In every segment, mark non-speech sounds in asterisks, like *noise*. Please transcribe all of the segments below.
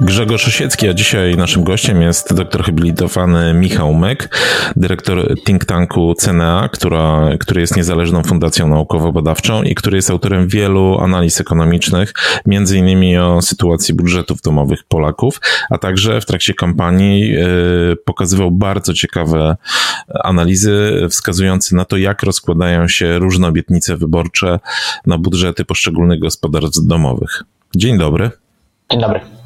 Grzegorz Osiecki, a dzisiaj naszym gościem jest doktor habilitowany Michał Myk, dyrektor think tanku CNA, która, który jest niezależną fundacją naukowo-badawczą i który jest autorem wielu analiz ekonomicznych, między innymi o sytuacji budżetów domowych Polaków, a także w trakcie kampanii y, pokazywał bardzo ciekawe analizy wskazujące na to, jak rozkładają się różne obietnice wyborcze na budżety poszczególnych gospodarstw domowych. Dzień dobry. Dzień dobry.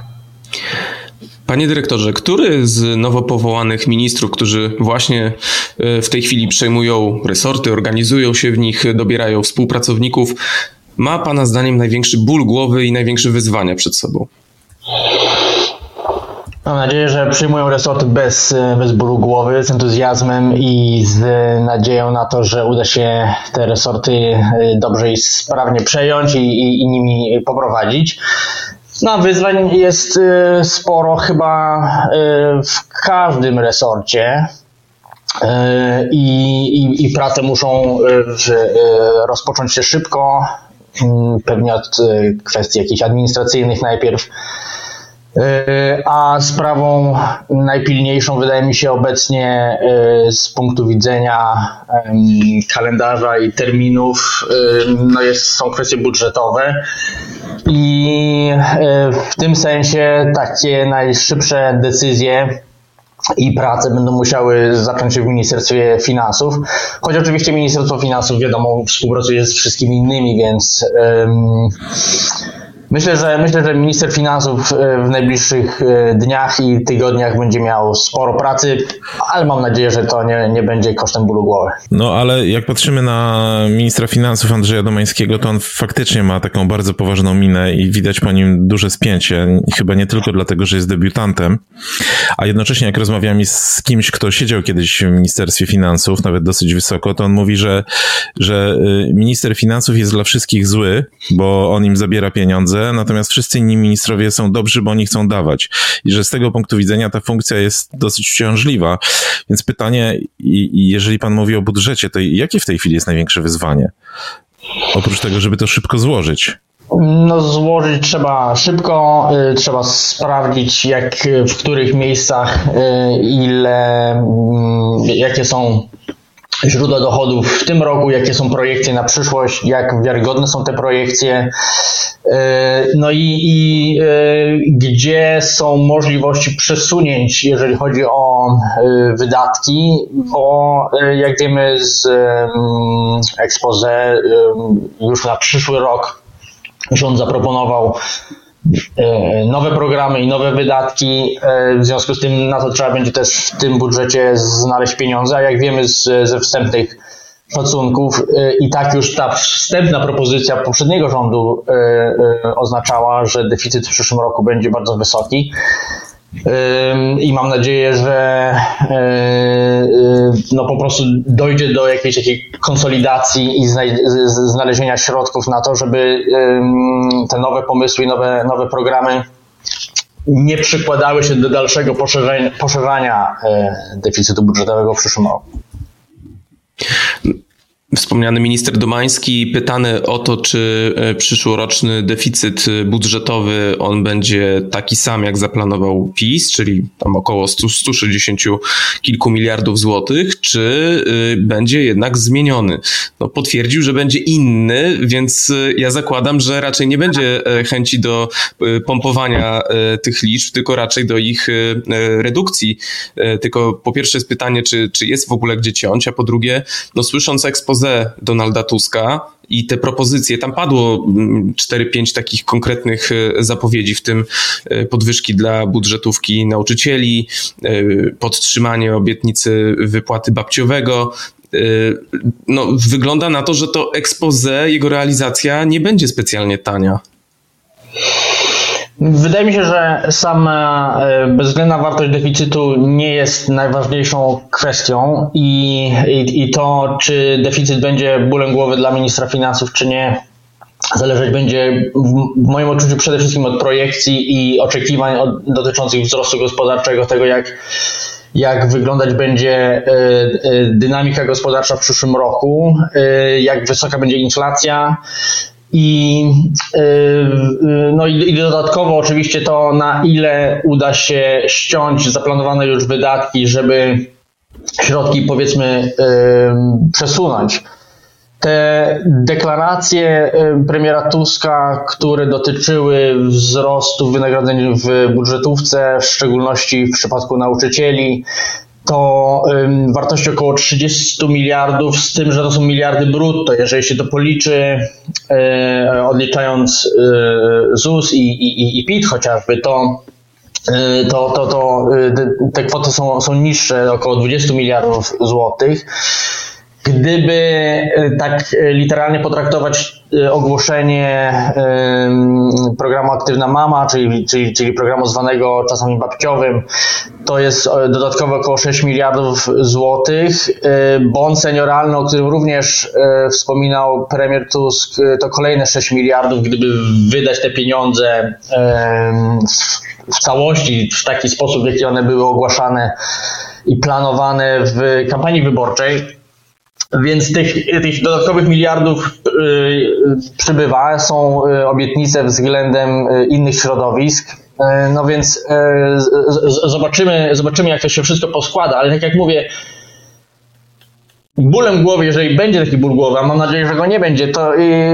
Panie dyrektorze, który z nowo powołanych ministrów, którzy właśnie e, w tej chwili przejmują resorty, organizują się w nich, dobierają współpracowników, ma Pana zdaniem największy ból głowy i największe wyzwania przed sobą? Mam nadzieję, że przyjmują resorty bez, bez bólu głowy, z entuzjazmem i z nadzieją na to, że uda się te resorty e, dobrze i sprawnie przejąć i, i, i nimi poprowadzić. No, wyzwań jest y, sporo chyba y, w każdym resorcie. Y, I, i, i prace muszą rozpocząć się szybko, mm, pewnie od kwestii jakichś administracyjnych najpierw. A sprawą najpilniejszą wydaje mi się obecnie z punktu widzenia kalendarza i terminów no jest, są kwestie budżetowe. I e, w tym sensie takie najszybsze decyzje i prace będą musiały zacząć się w Ministerstwie Finansów. Choć oczywiście Ministerstwo Finansów, wiadomo, współpracuje z wszystkimi innymi, więc um, Myślę, że myślę, że minister finansów e, w najbliższych e, dniach i tygodniach będzie miał sporo pracy, ale mam nadzieję, że to nie, nie będzie kosztem bólu głowy. No ale jak patrzymy na ministra finansów Andrzeja Domańskiego, to on faktycznie ma taką bardzo poważną minę i widać po nim duże spięcie. Chyba nie tylko dlatego, że jest debiutantem, a jednocześnie jak rozmawiam z kimś, kto siedział kiedyś w Ministerstwie Finansów, nawet dosyć wysoko, to on mówi, że, że y, minister finansów jest dla wszystkich zły, bo on im zabiera pieniądze pieniądze, natomiast wszyscy inni ministrowie są dobrzy, bo oni chcą dawać. I że z tego punktu widzenia ta funkcja jest dosyć uciążliwa. Więc pytanie, jeżeli pan mówi o budżecie, to jakie w tej chwili jest największe wyzwanie? Oprócz tego, żeby to szybko złożyć. No, złożyć trzeba szybko, y, trzeba sprawdzić, jak, w których miejscach, y, ile, y, jakie są źródła dochodów w tym roku, jakie są projekcje na przyszłość, jak wiarygodne są te projekcje, e, no i, i e, gdzie są możliwości przesunięć, jeżeli chodzi o e, wydatki, bo jak wiemy z expose już na przyszły rok rząd zaproponował nowe programy i nowe wydatki. E, w związku z tym na to trzeba będzie też w tym budżecie znaleźć pieniądze, a jak wiemy z, ze wstępnych szacunków e, i tak już ta wstępna propozycja poprzedniego rządu oznaczała, że deficyt w przyszłym roku będzie bardzo wysoki i mam nadzieję, że no po prostu dojdzie do jakiejś takiej konsolidacji i znalezienia środków na to, żeby te nowe pomysły, nowe, nowe programy nie przykładały się do dalszego poszerzania e, deficytu budżetowego w przyszłym roku. Wspomniany minister Domański pytany o to, czy e, przyszłoroczny deficyt budżetowy on będzie taki sam, jak zaplanował PiS, czyli tam około 100, 160 kilku miliardów złotych, czy e, będzie jednak zmieniony. No, potwierdził, że będzie inny, więc e, ja zakładam, że raczej nie będzie chęci do pompowania tych liczb, tylko raczej do ich redukcji. Tylko po pierwsze jest pytanie, czy, czy jest w ogóle gdzie ciąć, a po drugie, no słysząc ekspozicję Donalda Tuska i te propozycje, tam padło 4-5 mm, takich konkretnych e, zapowiedzi, w tym e, podwyżki dla budżetówki nauczycieli, e, podtrzymanie obietnicy wypłaty babciowego, no, wygląda na to, że to expose, jego realizacja nie będzie specjalnie tania. Wydaje mi się, że sama e, bezwzględna wartość deficytu nie jest najważniejszą kwestią i, i, i to, czy deficyt będzie bólem głowy dla ministra finansów, czy nie, zależeć będzie w moim odczuciu przede wszystkim od projekcji i oczekiwań od, dotyczących wzrostu gospodarczego, tego jak, jak wyglądać będzie dynamika gospodarcza w przyszłym roku, jak wysoka będzie inflacja, i, y, y, no i, dodatkowo oczywiście to, na ile uda się ściąć zaplanowane już wydatki, żeby środki powiedzmy y, przesunąć. Te deklaracje premiera Tuska, które dotyczyły wzrostu wynagrodzeń w budżetówce, w szczególności w przypadku nauczycieli, to wartości około 30 miliardów, z tym, że to są miliardy brutto. Jeżeli się to policzy, e, odliczając e, ZUS i, i, i PIT chociażby, to e, to, to, to te kwoty są, są niższe, około 20 miliardów złotych. Gdyby tak literalnie potraktować ogłoszenie programu Aktywna Mama, czyli, czyli, czyli programu zwanego czasami babciowym, to jest dodatkowo około 6 miliardów złotych. Bon senioralny, o którym również wspominał premier Tusk, to kolejne 6 miliardów, gdyby wydać te pieniądze w całości, w taki sposób, w jaki one były ogłaszane i planowane w kampanii wyborczej więc tych, tych dodatkowych miliardów yy, przybywa, są y, obietnice względem y, innych środowisk. Y, no więc zobaczymy, zobaczymy, jak to się wszystko poskłada, ale tak jak mówię, bólem głowy, jeżeli będzie taki ból głowy, a mam nadzieję, że go nie będzie, to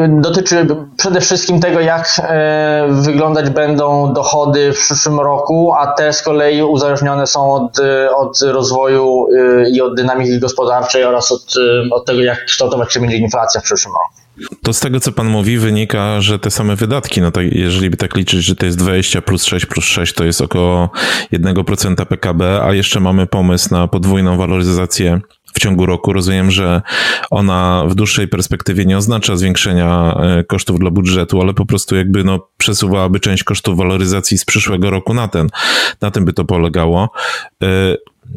dotyczy przede wszystkim tego, jak e, wyglądać będą dochody w przyszłym roku, a te z kolei uzależnione są od, od rozwoju e, i od dynamiki gospodarczej oraz od, e, od tego, jak kształtować się będzie inflacja w przyszłym roku. To z tego, co pan mówi, wynika, że te same wydatki, no tak, jeżeli by tak liczyć, że to jest 20 plus 6 plus 6, to jest około 1% PKB, a jeszcze mamy pomysł na podwójną waloryzację w ciągu roku. Rozumiem, że ona w dłuższej perspektywie nie oznacza zwiększenia e, kosztów dla budżetu, ale po prostu jakby no, przesuwałaby część kosztów waloryzacji z przyszłego roku na ten. Na tym by to polegało e,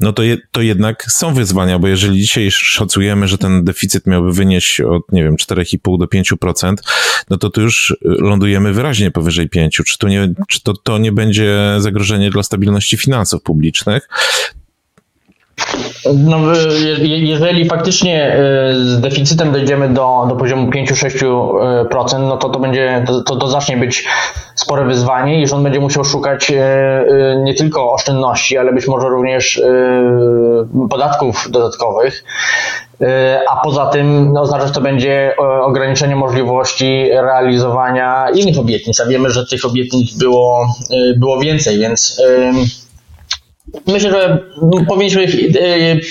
no to, je, to jednak są wyzwania, bo jeżeli dzisiaj szacujemy, że ten deficyt miałby wynieść od, nie wiem, 4,5 do 5%, no to tu już lądujemy wyraźnie powyżej 5. Czy, tu nie, czy to, to nie będzie zagrożenie dla stabilności finansów publicznych? No, jeżeli faktycznie e, z deficytem dojdziemy do, do poziomu 5-6%, no to to będzie, to, to zacznie być spore wyzwanie i rząd będzie musiał szukać e, e, nie tylko oszczędności, ale być może również podatków dodatkowych. A poza tym no, oznacza, że to będzie ograniczenie możliwości realizowania innych obietnic. A wiemy, że tych obietnic było, było więcej, więc Myślę, że powinniśmy e,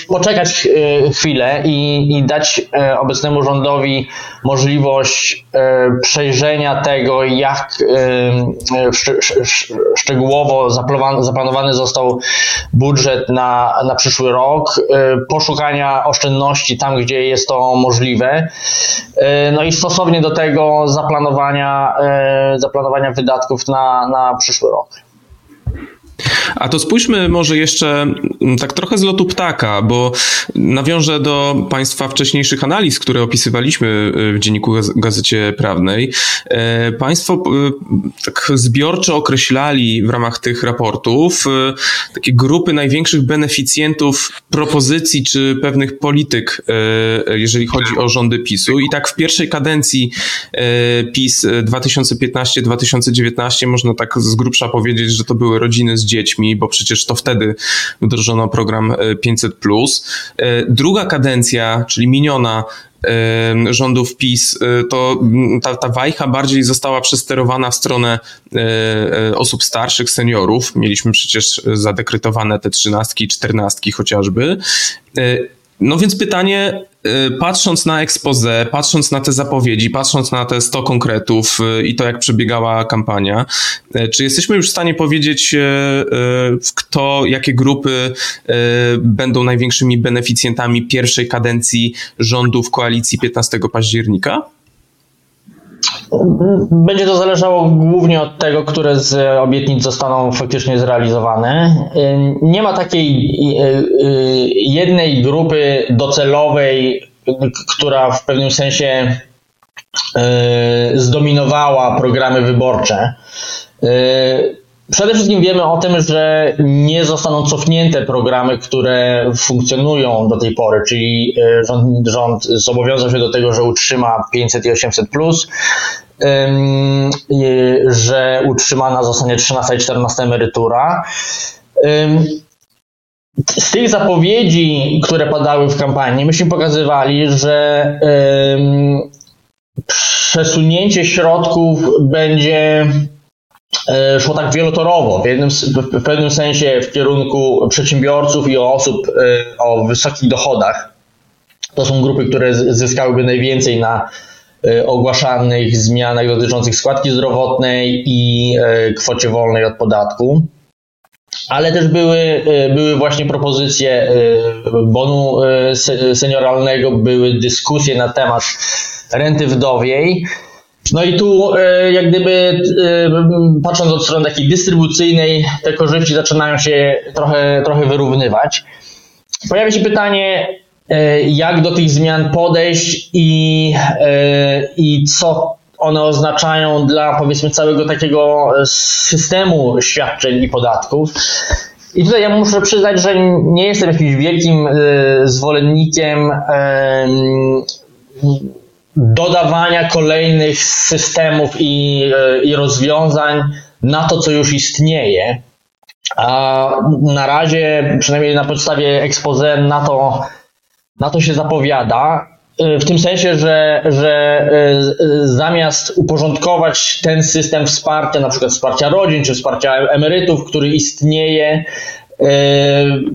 poczekać e, chwilę i, i, dać e, obecnemu rządowi możliwość przejrzenia tego, jak szczegółowo zaplanowany został budżet na, na przyszły rok, poszukania oszczędności tam, gdzie jest to możliwe, no i stosownie do tego zaplanowania, zaplanowania wydatków na, na przyszły rok. A to spójrzmy może jeszcze mm, tak trochę z lotu ptaka, bo nawiążę do Państwa wcześniejszych analiz, które opisywaliśmy y, w Dzienniku Gazecie Prawnej. E, państwo y, tak zbiorczo określali w ramach tych raportów y, takie grupy największych beneficjentów propozycji czy pewnych polityk, jeżeli chodzi o rządy PiSu. I tak w pierwszej kadencji PiS 2015-2019 można tak z grubsza powiedzieć, że to były rodziny z dziećmi, bo przecież to wtedy wdrożono program 500. E, e, druga kadencja, czyli miniona, e, rządów PiS, to ta, ta wajcha bardziej została przesterowana w stronę osób starszych, seniorów. Mieliśmy przecież zadekretowane te trzynastki czternastki chociażby. No więc pytanie, y, patrząc na expose, patrząc na te zapowiedzi, patrząc na te 100 konkretów y, i to, jak przebiegała kampania, y, czy jesteśmy już w stanie powiedzieć, kto, jakie grupy będą największymi beneficjentami pierwszej kadencji rządów koalicji 15 października? Będzie to zależało głównie od tego, które z obietnic zostaną faktycznie zrealizowane. Nie ma takiej e, e, jednej grupy docelowej, która w pewnym sensie zdominowała programy wyborcze. Przede wszystkim wiemy o tym, że nie zostaną cofnięte programy, które funkcjonują do tej pory, czyli rząd, rząd zobowiązał się do tego, że utrzyma 500 i 800, plus, że utrzymana zostanie 13 i 14 emerytura. Z tych zapowiedzi, które padały w kampanii, myśmy pokazywali, że przesunięcie środków będzie e, szło tak wielotorowo, w, jednym, w pewnym sensie w kierunku przedsiębiorców i osób e, o wysokich dochodach. To są grupy, które zyskałyby najwięcej na e, ogłaszanych zmianach dotyczących składki zdrowotnej i kwocie wolnej od podatku ale też były, e, były właśnie propozycje e, bonu e, senioralnego, były dyskusje na temat renty wdowiej. No i tu jak gdyby patrząc od strony takiej dystrybucyjnej, te korzyści zaczynają się trochę, trochę wyrównywać. Pojawia się pytanie, jak do tych zmian podejść i, i co one oznaczają dla powiedzmy całego takiego e, systemu świadczeń i podatków. I tutaj ja muszę przyznać, że nie jestem jakimś wielkim e, zwolennikiem dodawania kolejnych systemów i, e, i rozwiązań na to, co już istnieje. A na razie, przynajmniej na podstawie expose, na to, na to się zapowiada. W tym sensie, że, że e, zamiast uporządkować ten system wsparcia, na przykład wsparcia rodzin czy wsparcia emerytów, który istnieje, e,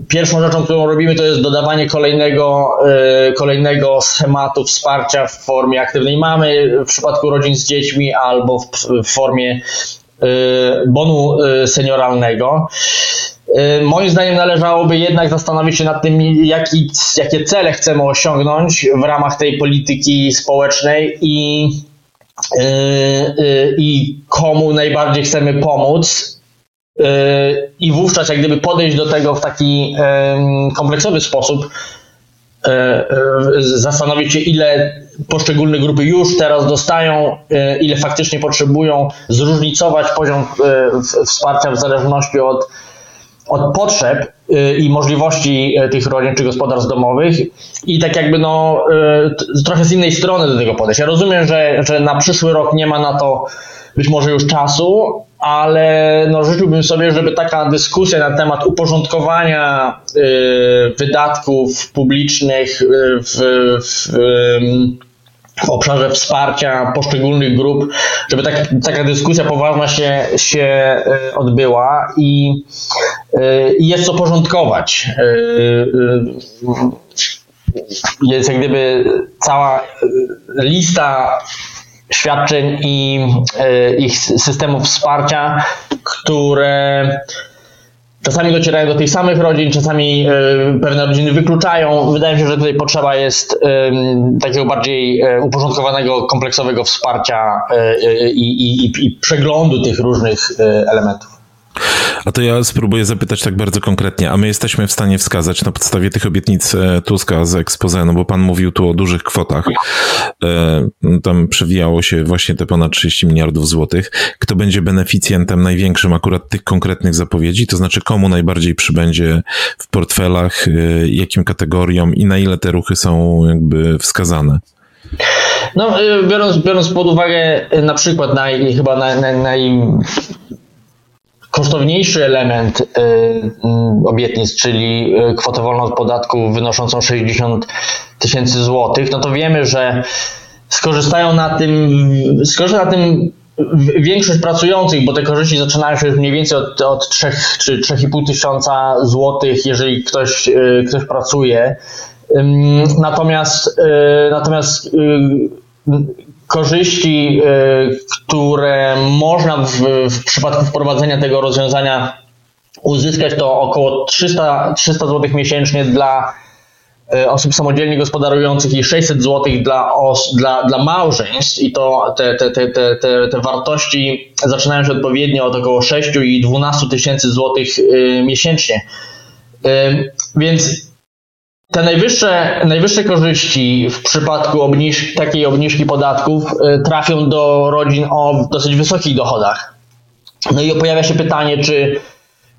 Pierwszą rzeczą, którą robimy, to jest dodawanie kolejnego, e, kolejnego schematu wsparcia w formie aktywnej mamy w przypadku rodzin z dziećmi albo w, w formie bonu senioralnego. Moim zdaniem należałoby jednak zastanowić się nad tym, jaki, jakie cele chcemy osiągnąć w ramach tej polityki społecznej i, i komu najbardziej chcemy pomóc. I wówczas, jak gdyby podejść do tego w taki kompleksowy sposób, zastanowić się, ile poszczególne grupy już teraz dostają, ile faktycznie potrzebują, zróżnicować poziom wsparcia w zależności od od potrzeb i możliwości tych rodzin czy gospodarstw domowych i tak jakby no trochę z innej strony do tego podejść. Ja rozumiem, że, że na przyszły rok nie ma na to być może już czasu, ale no życzyłbym sobie, żeby taka dyskusja na temat uporządkowania wydatków publicznych w, w, w w obszarze wsparcia poszczególnych grup, żeby tak, taka dyskusja poważna się, się e, odbyła i, e, i jest co porządkować. Jest jak gdyby cała lista świadczeń i ich systemów wsparcia, które Czasami docierają do tych samych rodzin, czasami y, pewne rodziny wykluczają. Wydaje mi się, że tutaj potrzeba jest takiego bardziej y, uporządkowanego, kompleksowego wsparcia i, i, i przeglądu tych różnych elementów. A to ja spróbuję zapytać tak bardzo konkretnie. A my jesteśmy w stanie wskazać na podstawie tych obietnic e, Tuska z expose, no bo pan mówił tu o dużych kwotach. E, tam przewijało się właśnie te ponad 30 miliardów złotych. Kto będzie beneficjentem największym akurat tych konkretnych zapowiedzi? To znaczy komu najbardziej przybędzie w portfelach, e, jakim kategoriom i na ile te ruchy są jakby wskazane? No, biorąc, biorąc pod uwagę na przykład naj, chyba naj, naj, naj kosztowniejszy element y, y, obietnic, czyli y, kwotę wolną od podatku wynoszącą 60 tysięcy złotych, no to wiemy, że skorzystają na tym, skorzysta na tym większość pracujących, bo te korzyści zaczynają się mniej więcej od, od 3 czy 3,5 tysiąca złotych, jeżeli ktoś, ktoś pracuje. Natomiast, natomiast korzyści, y, które można w, w przypadku wprowadzenia tego rozwiązania uzyskać, to około 300, 300 zł miesięcznie dla y, osób samodzielnie gospodarujących i 600 zł dla, os, dla, dla małżeństw i to te, te, te, te, te, te wartości zaczynają się odpowiednio od około 6 i 12 tysięcy złotych y, miesięcznie. Więc te najwyższe, najwyższe korzyści w przypadku obniż, takiej obniżki podatków y, trafią do rodzin o dosyć wysokich dochodach. No i pojawia się pytanie, czy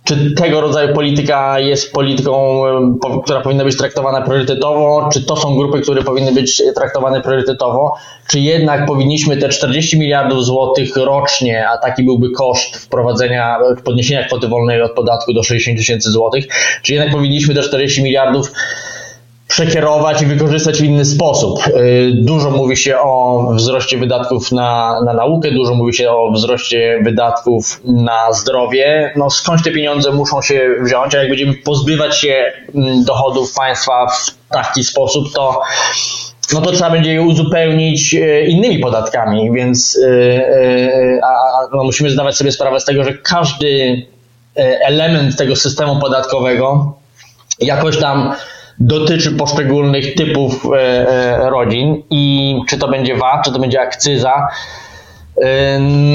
czy tego rodzaju polityka jest polityką, która powinna być traktowana priorytetowo, czy to są grupy, które powinny być traktowane priorytetowo, czy jednak powinniśmy te 40 miliardów złotych rocznie, a taki byłby koszt wprowadzenia, podniesienia kwoty wolnej od podatku do 60 tysięcy złotych, czy jednak powinniśmy te 40 miliardów przekierować i wykorzystać w inny sposób. Y, dużo mówi się o wzroście wydatków na, na naukę, dużo mówi się o wzroście wydatków na zdrowie. No skądś te pieniądze muszą się wziąć, a jak będziemy pozbywać się mm, dochodów państwa w taki sposób, to no to trzeba będzie je uzupełnić y, innymi podatkami, więc y, a, no musimy zdawać sobie sprawę z tego, że każdy element tego systemu podatkowego jakoś tam dotyczy poszczególnych typów e, e, rodzin i czy to będzie VAT, czy to będzie akcyza,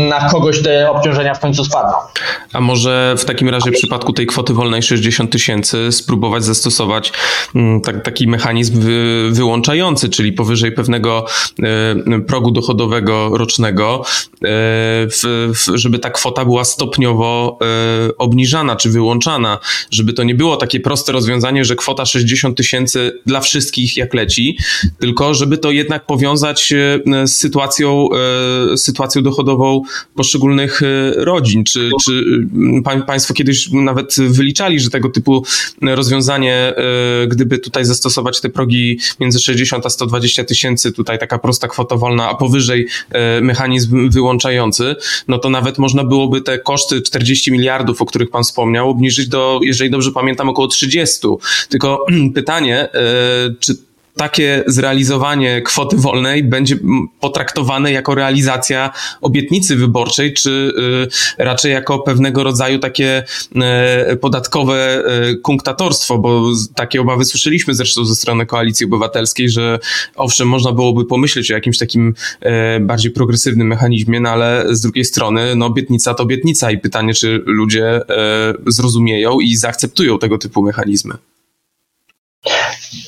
na kogoś te obciążenia w końcu spadną. A może w takim razie w przypadku tej kwoty wolnej 60 tysięcy spróbować zastosować mm, tak, taki mechanizm wy, wyłączający, czyli powyżej pewnego y, progu dochodowego rocznego, y, żeby ta kwota była stopniowo y, obniżana czy wyłączana, żeby to nie było takie proste rozwiązanie, że kwota 60 tysięcy dla wszystkich jak leci, tylko żeby to jednak powiązać z sytuacją, sytuacją sytuacją dochodową poszczególnych e, rodzin. Czy, czy mm, Państwo kiedyś nawet wyliczali, że tego typu rozwiązanie, e, gdyby tutaj zastosować te progi między 60 a 120 tysięcy, tutaj taka prosta kwota wolna, a powyżej e, mechanizm wyłączający, no to nawet można byłoby te koszty 40 miliardów, o których Pan wspomniał, obniżyć do, jeżeli dobrze pamiętam, około 30. Tylko *clears throat* pytanie, czy takie zrealizowanie kwoty wolnej będzie potraktowane jako realizacja obietnicy wyborczej, czy y, raczej jako pewnego rodzaju takie y, podatkowe y, kunktatorstwo, bo takie obawy słyszeliśmy zresztą ze strony Koalicji Obywatelskiej, że owszem, można byłoby pomyśleć o jakimś takim bardziej progresywnym mechanizmie, no ale z drugiej strony no, obietnica to obietnica i pytanie, czy ludzie zrozumieją i zaakceptują tego typu mechanizmy.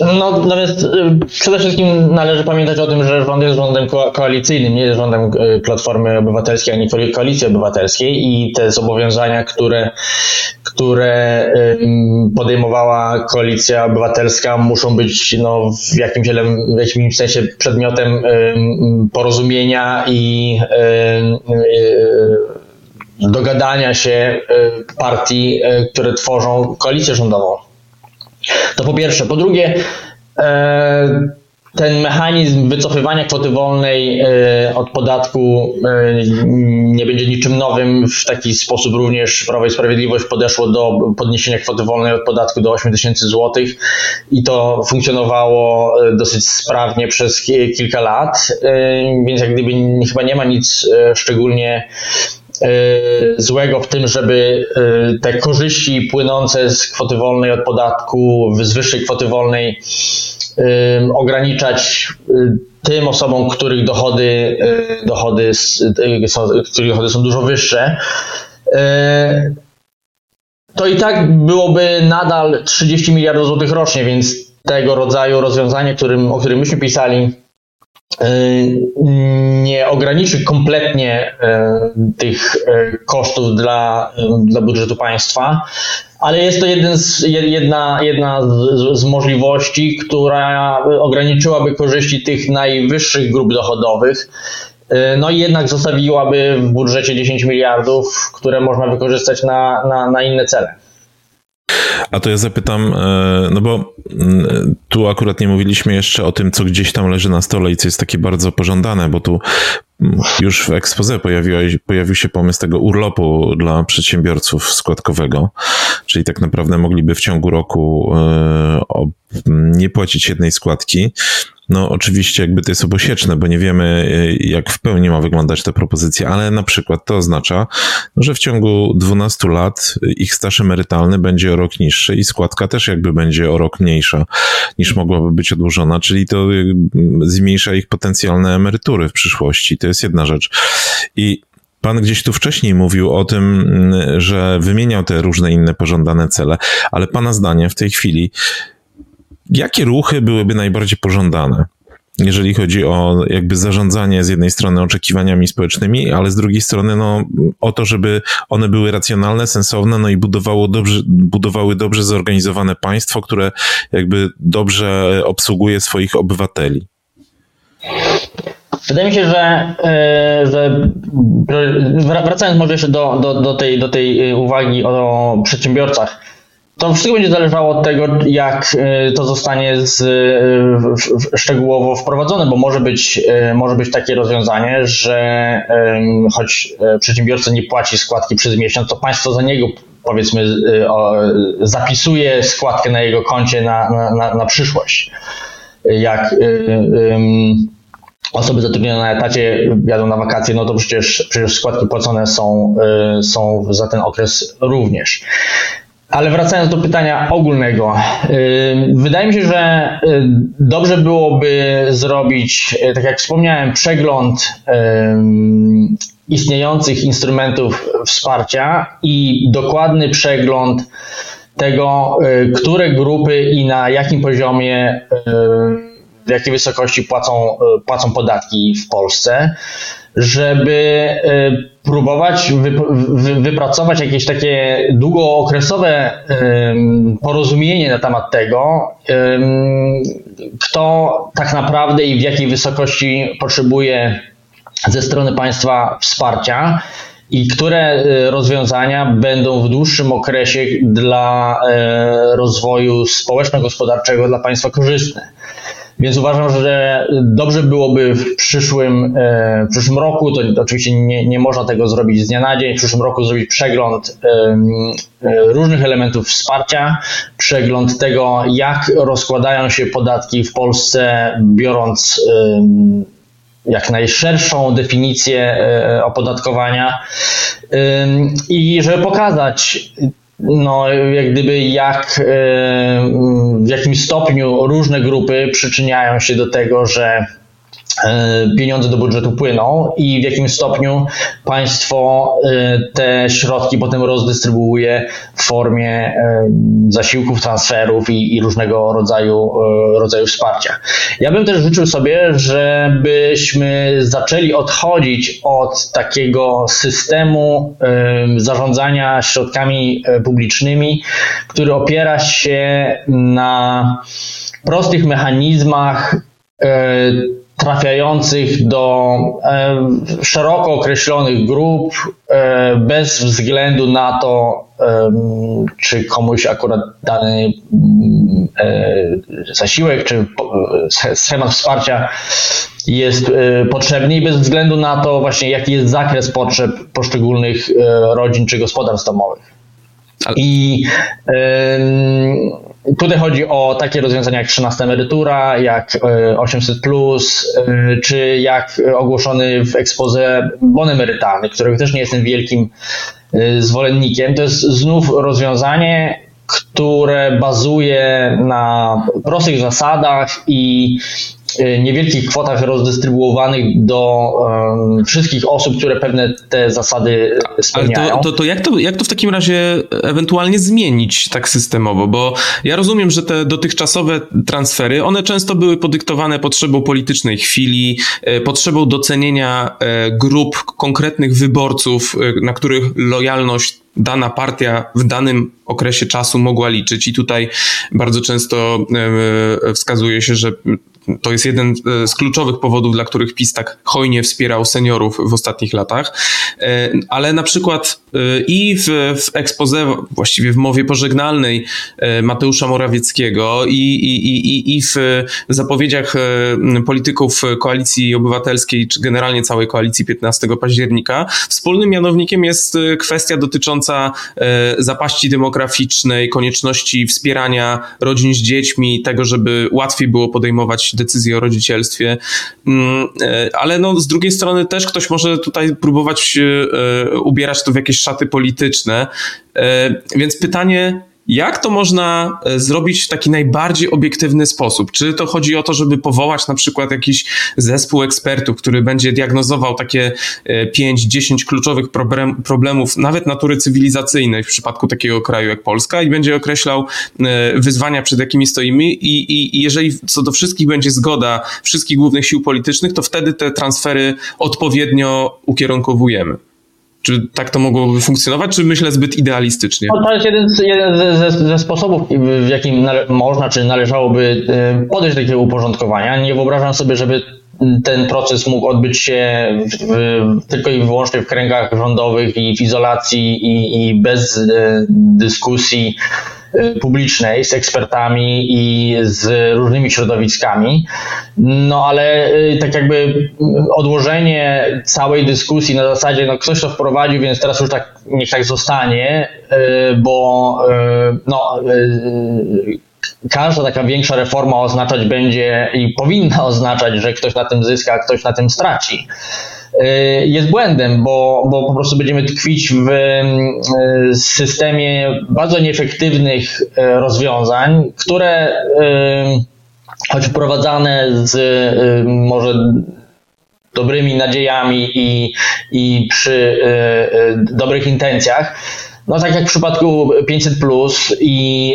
No, natomiast y, przede wszystkim należy pamiętać o tym, że rząd jest rządem ko koalicyjnym, nie jest rządem y, Platformy Obywatelskiej ani Koalicji Obywatelskiej i te zobowiązania, które, które podejmowała Koalicja Obywatelska muszą być no, w, jakimś, w jakimś sensie przedmiotem porozumienia i y, dogadania się partii, które tworzą koalicję rządową. To po pierwsze. Po drugie, e, ten mechanizm wycofywania kwoty wolnej e, od podatku e, nie będzie niczym nowym. W taki sposób również Prawo i Sprawiedliwość podeszło do podniesienia kwoty wolnej od podatku do 8 tysięcy złotych i to funkcjonowało dosyć sprawnie przez kilka lat, więc jak gdyby chyba nie ma nic szczególnie złego w tym, żeby e, te korzyści płynące z kwoty wolnej od podatku, z wyższej kwoty wolnej e, ograniczać tym osobom, których dochody, dochody, są, których dochody są dużo wyższe. To i tak byłoby nadal 30 miliardów złotych rocznie, więc tego rodzaju rozwiązanie, którym, o którym myśmy pisali, nie ograniczy kompletnie y, tych y, kosztów dla, dla budżetu państwa, ale jest to jeden z, jedna, jedna z, z możliwości, która ograniczyłaby korzyści tych najwyższych grup dochodowych. No i jednak zostawiłaby w budżecie 10 miliardów, które można wykorzystać na, na, na inne cele. A to ja zapytam, e, no bo mm, tu akurat nie mówiliśmy jeszcze o tym, co gdzieś tam leży na stole i co jest takie bardzo pożądane, bo tu mm, już w expose pojawił się pomysł tego urlopu dla przedsiębiorców składkowego, czyli tak naprawdę mogliby w ciągu roku e, nie płacić jednej składki, no, oczywiście, jakby to jest obosieczne, bo nie wiemy, e, jak w pełni ma wyglądać ta propozycja, ale na przykład to oznacza, że w ciągu 12 lat ich staż emerytalny będzie o rok niższy i składka też jakby będzie o rok mniejsza niż mogłaby być odłożona, czyli to e, zmniejsza ich potencjalne emerytury w przyszłości. To jest jedna rzecz. I Pan gdzieś tu wcześniej mówił o tym, że wymieniał te różne inne pożądane cele, ale Pana zdanie w tej chwili jakie ruchy byłyby najbardziej pożądane? jeżeli chodzi o jakby zarządzanie z jednej strony oczekiwaniami społecznymi, ale z drugiej strony no, o to, żeby one były racjonalne, sensowne, no i budowało dobrze, budowały dobrze zorganizowane państwo, które jakby dobrze obsługuje swoich obywateli. Wydaje mi się, że, e, że wracając może jeszcze do, do, do, tej, do tej uwagi o przedsiębiorcach, to wszystko będzie zależało od tego, jak e, to zostanie z, e, szczegółowo wprowadzone, bo może być, e, może być takie rozwiązanie, że choć przedsiębiorca nie płaci składki przez miesiąc, to państwo za niego powiedzmy zapisuje składkę na jego koncie na, na, na przyszłość. Jak osoby zatrudnione na etacie jadą na wakacje, no to przecież, przecież składki płacone są, są za ten okres również. Ale wracając do pytania ogólnego, wydaje mi się, że dobrze byłoby zrobić, e, tak jak wspomniałem, przegląd istniejących instrumentów wsparcia i dokładny przegląd tego, które grupy i na jakim poziomie, w jakiej wysokości płacą, płacą podatki w Polsce żeby próbować wypracować jakieś takie długookresowe porozumienie na temat tego, kto tak naprawdę i w jakiej wysokości potrzebuje ze strony państwa wsparcia i które e, rozwiązania będą w dłuższym okresie dla e, rozwoju społeczno-gospodarczego dla państwa korzystne. Więc uważam, że dobrze byłoby w przyszłym, e, w przyszłym roku, to oczywiście nie, nie można tego zrobić z dnia na dzień, w przyszłym roku zrobić przegląd e, różnych elementów wsparcia, przegląd tego, jak rozkładają się podatki w Polsce, biorąc jak najszerszą definicję e, opodatkowania. I żeby pokazać no, jak gdyby jak, e, w jakim stopniu różne grupy przyczyniają się do tego, że pieniądze do budżetu płyną i w jakim stopniu państwo e, te środki potem rozdystrybuuje w formie e, zasiłków, transferów i, i różnego rodzaju, rodzaju wsparcia. Ja bym też życzył sobie, żebyśmy zaczęli odchodzić od takiego systemu zarządzania środkami publicznymi, który opiera się na prostych mechanizmach trafiających do e, szeroko określonych grup e, bez względu na to, e, czy komuś akurat dany zasiłek czy schemat wsparcia jest potrzebny i bez względu na to właśnie jaki jest zakres potrzeb poszczególnych rodzin czy gospodarstw domowych. I Tutaj chodzi o takie rozwiązania jak 13 emerytura, jak 800, e, e, czy jak ogłoszony w ekspoze bon emerytalny, którego też nie jestem wielkim e, zwolennikiem. To jest znów rozwiązanie, które bazuje na prostych zasadach i niewielkich kwotach rozdystrybuowanych do um, wszystkich osób, które pewne te zasady spełniają. Ale to, to, to, jak, to jak to w takim razie ewentualnie zmienić tak systemowo? Bo ja rozumiem, że te dotychczasowe transfery, one często były podyktowane potrzebą politycznej chwili, e, potrzebą docenienia e, grup konkretnych wyborców, e, na których lojalność dana partia w danym okresie czasu mogła liczyć. I tutaj bardzo często wskazuje się, że to jest jeden e, z kluczowych powodów, dla których PiS tak hojnie wspierał seniorów w ostatnich latach. E, ale na przykład e, i w, w expose, właściwie w mowie pożegnalnej Mateusza Morawieckiego i, i, i, i w zapowiedziach polityków Koalicji Obywatelskiej, czy generalnie całej koalicji 15 października, wspólnym mianownikiem jest kwestia dotycząca zapaści demograficznej, konieczności wspierania rodzin z dziećmi, tego, żeby łatwiej było podejmować decyzji o rodzicielstwie, mm, e, ale no, z drugiej strony też ktoś może tutaj próbować e, ubierać to w jakieś szaty polityczne. E, więc pytanie, Jak to można e, zrobić w taki najbardziej obiektywny sposób? Czy to chodzi o to, żeby powołać na przykład jakiś zespół ekspertów, który będzie diagnozował takie 5-10 e, kluczowych problemów, nawet natury cywilizacyjnej w przypadku takiego kraju jak Polska i będzie określał e, wyzwania, przed jakimi stoimy i, i, i jeżeli co do wszystkich będzie zgoda wszystkich głównych sił politycznych, to wtedy te transfery odpowiednio ukierunkowujemy. Czy tak to mogłoby funkcjonować, czy myślę zbyt idealistycznie? No, to jest jeden, z, jeden ze, ze, sposobów, w jakim można czy należałoby e, podejść do takiego uporządkowania. Nie wyobrażam sobie, żeby ten proces mógł odbyć się w, w, tylko i wyłącznie w kręgach rządowych i w izolacji i, i bez e, dyskusji Y, publicznej z ekspertami i z różnymi środowiskami. No ale y, tak jakby odłożenie całej dyskusji na zasadzie, no ktoś to wprowadził, więc teraz już tak niech tak zostanie, y, bo no każda taka większa reforma oznaczać będzie i powinna oznaczać, że ktoś na tym zyska, a ktoś na tym straci. Y, jest błędem, bo, bo po prostu będziemy tkwić w y, systemie bardzo nieefektywnych y, rozwiązań, które choć wprowadzane z może dobrymi nadziejami i, i przy dobrych intencjach, no tak jak w przypadku 500 plus i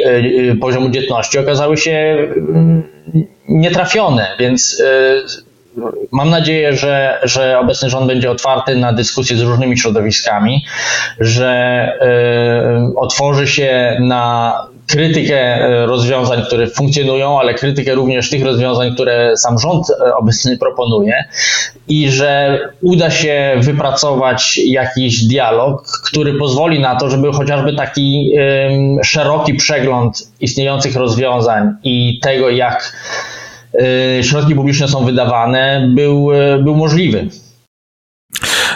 poziomu dzietności okazały się nietrafione, więc Mam nadzieję, że, że obecny rząd będzie otwarty na dyskusję z różnymi środowiskami, że y, otworzy się na krytykę y, rozwiązań, które funkcjonują, ale krytykę również tych rozwiązań, które sam rząd y, obecny proponuje i że uda się wypracować jakiś dialog, który pozwoli na to, żeby chociażby taki szeroki przegląd istniejących rozwiązań i tego, jak Y, środki publiczne są wydawane, był, y, był możliwy.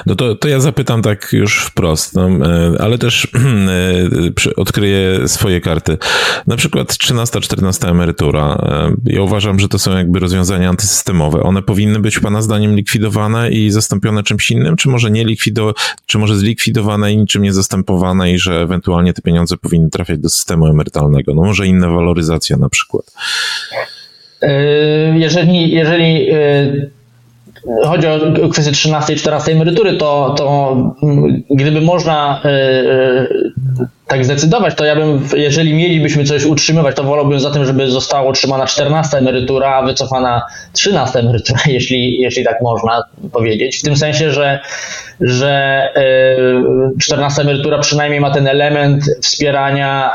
No to, to ja zapytam tak już wprost, no, e, ale też *clears throat* odkryję swoje karty. Na przykład 13-14 emerytura. Ja uważam, że to są jakby rozwiązania antysystemowe. One powinny być Pana zdaniem likwidowane i zastąpione czymś innym, czy może nie likwidowane, czy może zlikwidowane i niczym nie zastępowane i że ewentualnie te pieniądze powinny trafiać do systemu emerytalnego? No może inna waloryzacja na przykład. Yy, jeżeli, jeżeli yy, chodzi o kwestię 13 i 14 emerytury, to, to mm, gdyby można yy, tak zdecydować, to ja bym, jeżeli mielibyśmy coś utrzymywać, to wolałbym za tym, żeby została utrzymana 14 emerytura, a wycofana 13 emerytura, *laughs* jeśli, jeśli tak można powiedzieć. W tym sensie, że, że 14 emerytura przynajmniej ma ten element wspierania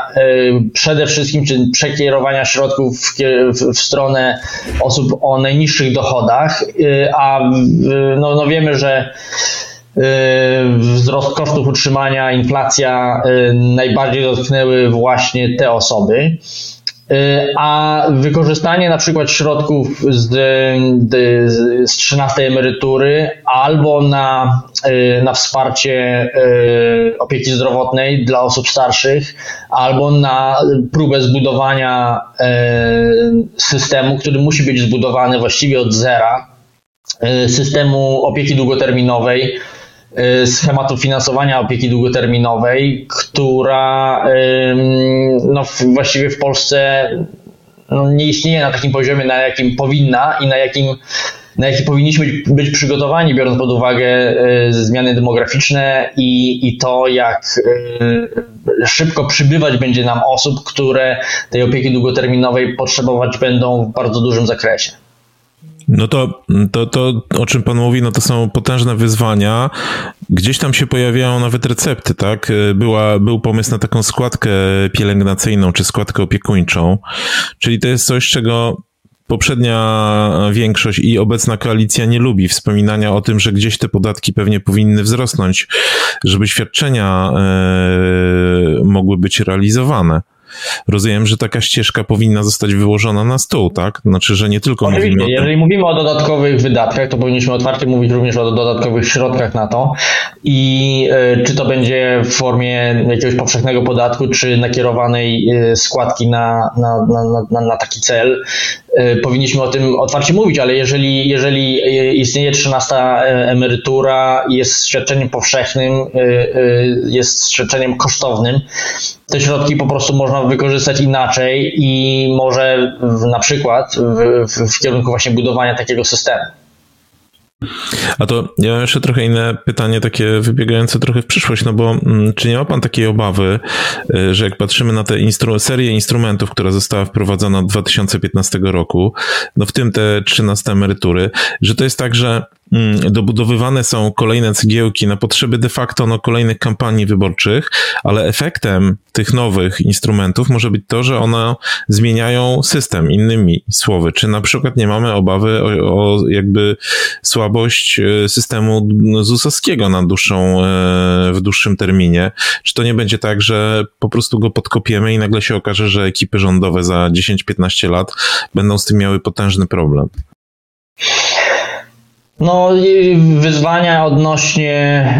przede wszystkim, czy przekierowania środków w, w, w stronę osób o najniższych dochodach, a no, no wiemy, że wzrost kosztów utrzymania, inflacja y, najbardziej dotknęły właśnie te osoby. Y, a wykorzystanie na przykład środków z, z 13 emerytury albo na, na wsparcie opieki zdrowotnej dla osób starszych, albo na próbę zbudowania systemu, który musi być zbudowany właściwie od zera, systemu opieki długoterminowej, schematu finansowania opieki długoterminowej, która no, właściwie w Polsce no, nie istnieje na takim poziomie, na jakim powinna i na jakim, na jaki powinniśmy być, być przygotowani, biorąc pod uwagę y, zmiany demograficzne i, i to, jak y, szybko przybywać będzie nam osób, które tej opieki długoterminowej potrzebować będą w bardzo dużym zakresie. No to, to, to, o czym pan mówi, no to są potężne wyzwania. Gdzieś tam się pojawiają nawet recepty, tak? Była, był pomysł na taką składkę pielęgnacyjną czy składkę opiekuńczą, czyli to jest coś, czego poprzednia większość i obecna koalicja nie lubi wspominania o tym, że gdzieś te podatki pewnie powinny wzrosnąć, żeby świadczenia e, mogły być realizowane rozumiem, że taka ścieżka powinna zostać wyłożona na stół, tak? Znaczy, że nie tylko Oczywiście, mówimy o tym... jeżeli mówimy o dodatkowych wydatkach, to powinniśmy otwarcie mówić również o dodatkowych środkach na to i y, czy to będzie w formie jakiegoś powszechnego podatku, czy nakierowanej y, składki na, na, na, na, na taki cel. powinniśmy o tym otwarcie mówić, ale jeżeli, jeżeli istnieje 13 emerytura, jest świadczeniem powszechnym, jest świadczeniem kosztownym, te środki po prostu można wykorzystać inaczej i może na przykład w, w, w kierunku właśnie budowania takiego systemu. A to ja mam jeszcze trochę inne pytanie, takie wybiegające trochę w przyszłość, no bo mm, czy nie ma pan takiej obawy, y, że jak patrzymy na tę instru serię instrumentów, która została wprowadzona od 2015 roku, no w tym te 13 emerytury, że to jest tak, że dobudowywane są kolejne cegiełki na potrzeby de facto no, kolejnych kampanii wyborczych, ale efektem tych nowych instrumentów może być to, że one zmieniają system, innymi słowy. Czy na przykład nie mamy obawy o, o jakby słabość e, systemu ZUS-owskiego na dłuższą, e, w dłuższym terminie? Czy to nie będzie tak, że po prostu go podkopiemy i nagle się okaże, że ekipy rządowe za 10-15 lat będą z tym miały potężny problem? No, wyzwania odnośnie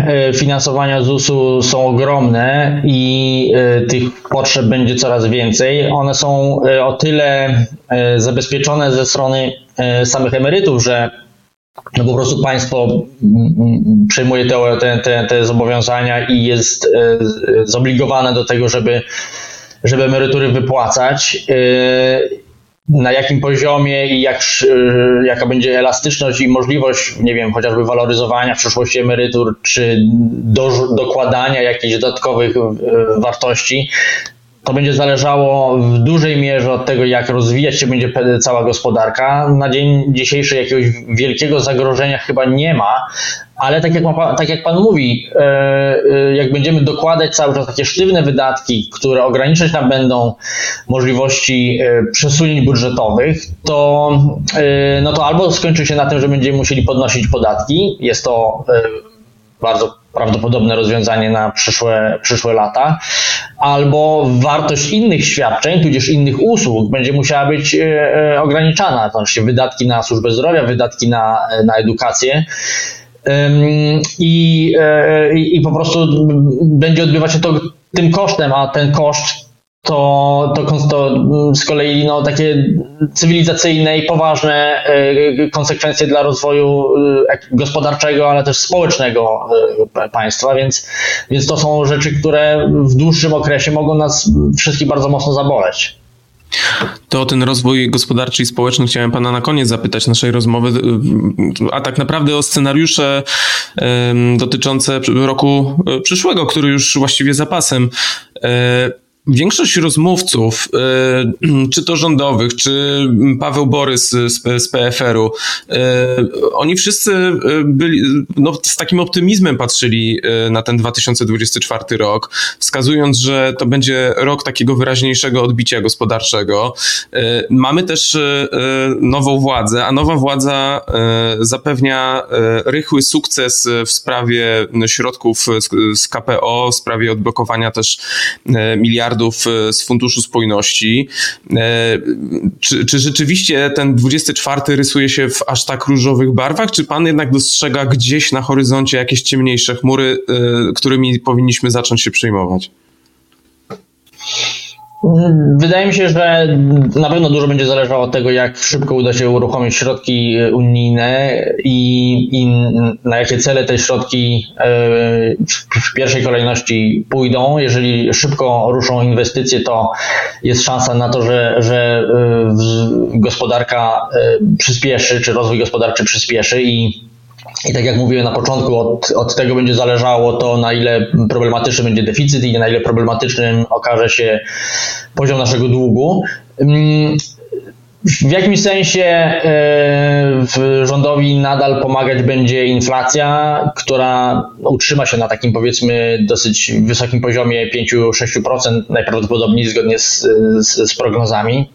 e, finansowania ZUS-u są ogromne i e, tych potrzeb będzie coraz więcej. One są e, o tyle zabezpieczone ze strony samych emerytów, że no po prostu państwo przejmuje te, te, te zobowiązania i jest zobligowane do tego, żeby, żeby emerytury wypłacać na jakim poziomie i jak, y, jaka będzie elastyczność i możliwość, nie wiem, chociażby waloryzowania w przyszłości emerytur, czy do, dokładania jakichś dodatkowych y, wartości, to będzie zależało w dużej mierze od tego, jak rozwijać się będzie cała gospodarka. Na dzień dzisiejszy jakiegoś wielkiego zagrożenia chyba nie ma, ale tak jak, ma, tak jak Pan mówi, e, e, jak będziemy dokładać cały czas takie sztywne wydatki, które ograniczać nam będą możliwości e, przesunięć budżetowych, to, no to albo skończy się na tym, że będziemy musieli podnosić podatki. Jest to bardzo prawdopodobne rozwiązanie na przyszłe, przyszłe lata, albo wartość innych świadczeń, tudzież innych usług będzie musiała być ograniczana, to znaczy wydatki na służbę zdrowia, wydatki na, na edukację. E, i, i po prostu będzie odbywać się to tym kosztem, a ten koszt to, to, to z kolei no, takie cywilizacyjne i poważne e, konsekwencje dla rozwoju e, gospodarczego, ale też społecznego państwa, więc, więc to są rzeczy, które w dłuższym okresie mogą nas wszystkich bardzo mocno zaboleć. To o ten rozwój gospodarczy i społeczny chciałem pana na koniec zapytać naszej rozmowy, a tak naprawdę o scenariusze dotyczące roku e, przyszłego, który już właściwie zapasem. E, Większość rozmówców, y, *clears throat* czy to rządowych, czy Paweł Borys z, PFR-u, y, oni wszyscy y, byli, no, z takim optymizmem patrzyli na ten 2024 rok, wskazując, że to będzie rok takiego wyraźniejszego odbicia gospodarczego. Mamy też nową władzę, a nowa władza zapewnia rychły sukces w sprawie środków z KPO, w sprawie odblokowania też miliardów miliardów e, z Funduszu Spójności. E, czy, czy rzeczywiście ten 24 rysuje się w aż tak różowych barwach, czy pan jednak dostrzega gdzieś na horyzoncie jakieś ciemniejsze chmury, e, którymi powinniśmy zacząć się przejmować? Wydaje mi się, że na pewno dużo będzie zależało od tego, jak szybko uda się uruchomić środki unijne i, i na jakie cele te środki e, w pierwszej kolejności pójdą. Jeżeli szybko ruszą inwestycje, to jest szansa na to, że, że e, gospodarka e, przyspieszy, czy rozwój gospodarczy przyspieszy i i tak jak mówiłem na początku, od, od tego będzie zależało to, na ile problematyczny będzie deficyt i na ile problematycznym okaże się poziom naszego długu. Mm, w jakimś sensie e, rządowi nadal pomagać będzie inflacja, która utrzyma się na takim powiedzmy dosyć wysokim poziomie 5-6% najprawdopodobniej zgodnie z, z, z prognozami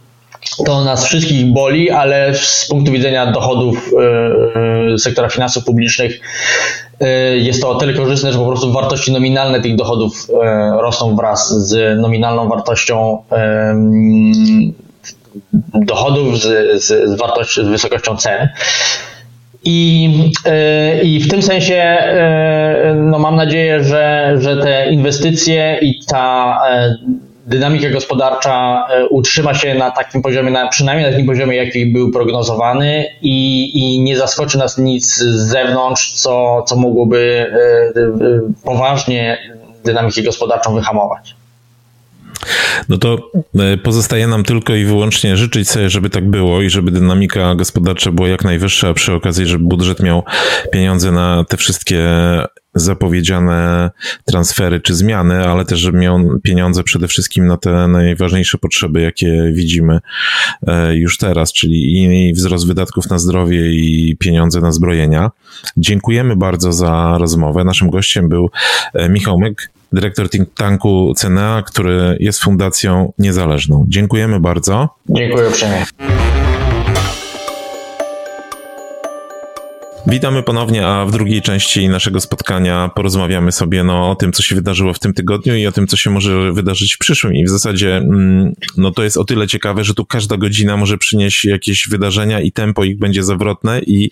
to nas wszystkich boli, ale z punktu widzenia dochodów e, e, sektora finansów publicznych e, jest to o tyle korzystne, że po prostu wartości nominalne tych dochodów rosną wraz z nominalną wartością dochodów, z, z, wartością, z wysokością cen. I, I w tym sensie no mam nadzieję, że, że te inwestycje i ta dynamika gospodarcza utrzyma się na takim poziomie, na, przynajmniej na takim poziomie, jaki był prognozowany i, i nie zaskoczy nas nic z zewnątrz, co, co mogłoby poważnie dynamikę gospodarczą wyhamować. No to e, pozostaje nam tylko i wyłącznie życzyć sobie, żeby tak było i żeby dynamika gospodarcza była jak najwyższa, a przy okazji, żeby budżet miał pieniądze na te wszystkie zapowiedziane transfery czy zmiany, ale też, żeby miał pieniądze przede wszystkim na te najważniejsze potrzeby, jakie widzimy e, już teraz, czyli i wzrost wydatków na zdrowie i pieniądze na zbrojenia. Dziękujemy bardzo za rozmowę. Naszym gościem był e, Michał Myk, dyrektor think tanku CNA, który jest fundacją niezależną. Dziękujemy bardzo. Dziękuję uprzejmie. Witamy ponownie, a w drugiej części naszego spotkania porozmawiamy sobie no, o tym, co się wydarzyło w tym tygodniu i o tym, co się może wydarzyć w przyszłym. I w zasadzie mm, no, to jest o tyle ciekawe, że tu każda godzina może przynieść jakieś wydarzenia i tempo ich będzie zawrotne i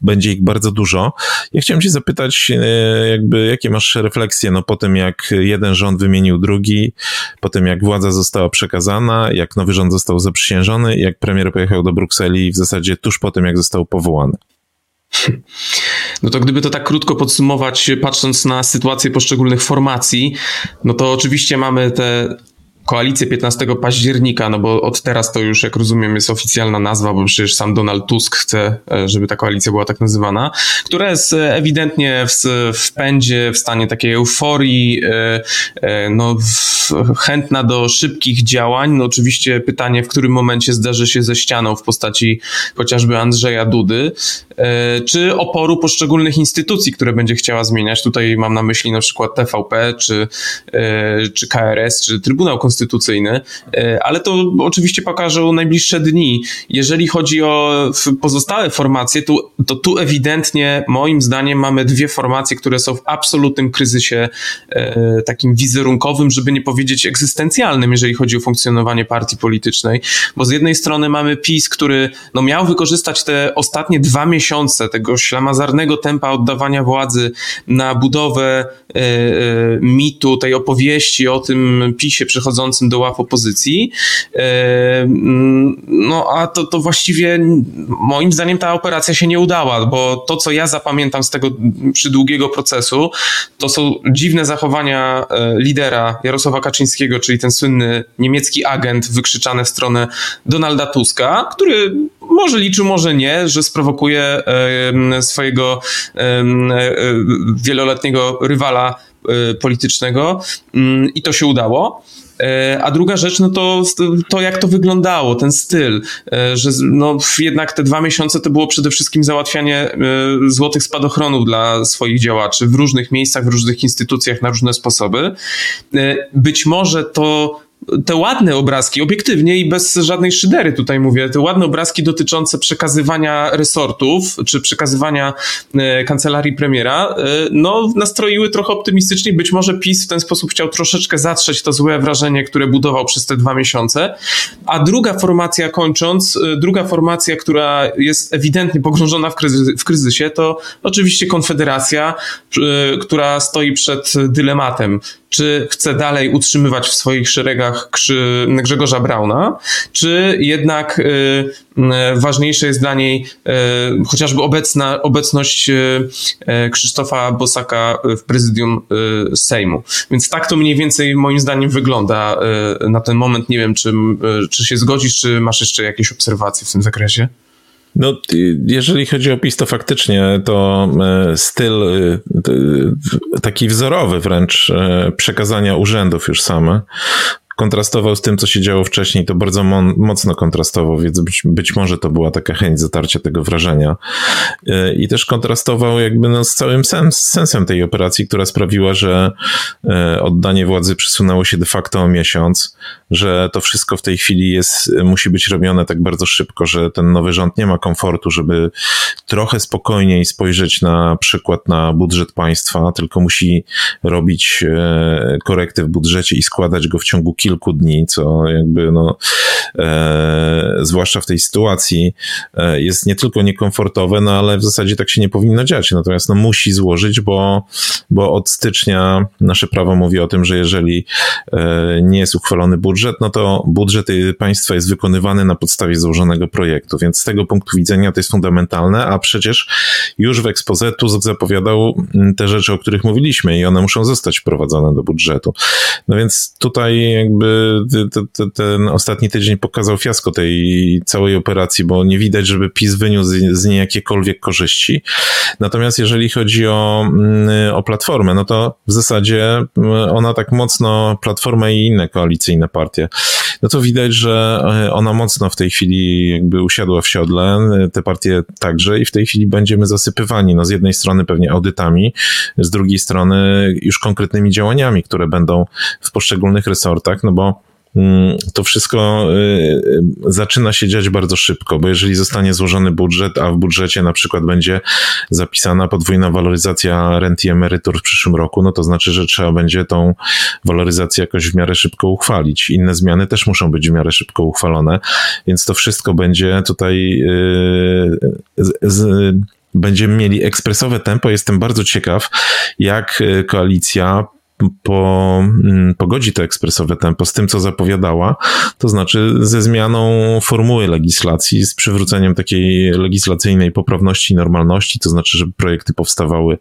będzie ich bardzo dużo. Ja chciałem cię zapytać, e, jakby, jakie masz refleksje no, po tym, jak jeden rząd wymienił drugi, po tym, jak władza została przekazana, jak nowy rząd został zaprzysiężony, jak premier pojechał do Brukseli w zasadzie tuż po tym, jak został powołany. *laughs* No to gdyby to tak krótko podsumować, patrząc na sytuację poszczególnych formacji, no to oczywiście mamy te koalicję 15 października, no bo od teraz to już, jak rozumiem, jest oficjalna nazwa, bo przecież sam Donald Tusk chce, e, żeby ta koalicja była tak nazywana, która jest e, ewidentnie w, w pędzie, w stanie takiej euforii, e, no, chętna do szybkich działań. No oczywiście pytanie, w którym momencie zdarzy się ze ścianą w postaci chociażby Andrzeja Dudy, czy oporu poszczególnych instytucji, które będzie chciała zmieniać. Tutaj mam na myśli na przykład TVP, czy, czy KRS, czy Trybunał Konstytucyjny, konstytucyjny, e, ale to oczywiście pokażą najbliższe dni. Jeżeli chodzi o pozostałe formacje, to, to tu ewidentnie moim zdaniem mamy dwie formacje, które są w absolutnym kryzysie e, takim wizerunkowym, żeby nie powiedzieć egzystencjalnym, jeżeli chodzi o funkcjonowanie partii politycznej, bo z jednej strony mamy PiS, który no, miał wykorzystać te ostatnie dwa miesiące tego ślamazarnego tempa oddawania władzy na budowę e, mitu, tej opowieści o tym PiSie przechodzącym należącym do ław opozycji. E, mm, no a to, to właściwie moim zdaniem ta operacja się nie udała, bo to, co ja zapamiętam z tego przydługiego procesu, to są dziwne zachowania e, lidera Jarosława Kaczyńskiego, czyli ten słynny niemiecki agent wykrzyczany w stronę Donalda Tuska, który może liczył, może nie, że sprowokuje e, swojego wieloletniego rywala politycznego mm, i to się udało. E, a druga rzecz, no to, to jak to wyglądało, ten styl, e, że no jednak te dwa miesiące to było przede wszystkim załatwianie e, złotych spadochronów dla swoich działaczy w różnych miejscach, w różnych instytucjach na różne sposoby. Być może to te ładne obrazki, obiektywnie i bez żadnej szydery tutaj mówię, te ładne obrazki dotyczące przekazywania resortów, czy przekazywania e, kancelarii premiera, e, no nastroiły trochę optymistycznie. Być może PiS w ten sposób chciał troszeczkę zatrzeć to złe wrażenie, które budował przez te dwa miesiące. A druga formacja kończąc, e, druga formacja, która jest ewidentnie pogrążona w, kryzy w kryzysie, to oczywiście Konfederacja, która stoi przed dylematem czy chce dalej utrzymywać w swoich szeregach Grzegorza Brauna, czy jednak y, y, ważniejsze jest dla niej y, chociażby obecna, obecność Krzysztofa Bosaka w prezydium Sejmu. Więc tak to mniej więcej moim zdaniem wygląda na ten moment. Nie wiem, czy, czy się zgodzisz, czy masz jeszcze jakieś obserwacje w tym zakresie? No, jeżeli chodzi o PiS, to faktycznie to e, styl e, taki wzorowy wręcz e, przekazania urzędów już same kontrastował z tym, co się działo wcześniej, to bardzo mocno kontrastował, więc być, być może to była taka chęć zatarcia tego wrażenia. E, I też kontrastował jakby no z całym sens, sensem tej operacji, która sprawiła, że e, oddanie władzy przesunęło się de facto o miesiąc, że to wszystko w tej chwili jest, musi być robione tak bardzo szybko, że ten nowy rząd nie ma komfortu, żeby trochę spokojniej spojrzeć na przykład na budżet państwa, tylko musi robić e, korekty w budżecie i składać go w ciągu kilku kilku dni, co jakby no, e, zwłaszcza w tej sytuacji e, jest nie tylko niekomfortowe, no ale w zasadzie tak się nie powinno dziać. Natomiast no musi złożyć, bo, bo od stycznia nasze prawo mówi o tym, że jeżeli e, nie jest uchwalony budżet, no to budżet państwa jest wykonywany na podstawie złożonego projektu, więc z tego punktu widzenia to jest fundamentalne, a przecież już w ekspoze Tusk zapowiadał te rzeczy, o których mówiliśmy i one muszą zostać wprowadzone do budżetu. No więc tutaj jakby ten ostatni tydzień pokazał fiasko tej całej operacji, bo nie widać, żeby PiS wyniósł z niej jakiekolwiek korzyści. Natomiast jeżeli chodzi o, mm, o Platformę, no to w zasadzie mm, ona tak mocno, Platforma i inne koalicyjne partie, no to widać, że e, ona mocno w tej chwili jakby usiadła w siodle, te partie także i w tej chwili będziemy zasypywani, no z jednej strony pewnie audytami, z drugiej strony już konkretnymi działaniami, które będą w poszczególnych resortach, no bo Mm, to wszystko y, y, zaczyna się dziać bardzo szybko, bo jeżeli zostanie złożony budżet, a w budżecie na przykład będzie zapisana podwójna waloryzacja rent i emerytur w przyszłym roku, no to znaczy, że trzeba będzie tą waloryzację jakoś w miarę szybko uchwalić. Inne zmiany też muszą być w miarę szybko uchwalone, więc to wszystko będzie tutaj y, z, z, będziemy mieli ekspresowe tempo. Jestem bardzo ciekaw, jak koalicja po, mm, pogodzi to ekspresowe tempo z tym, co zapowiadała, to znaczy ze zmianą formuły legislacji, z przywróceniem takiej legislacyjnej poprawności i normalności, to znaczy, żeby projekty powstawały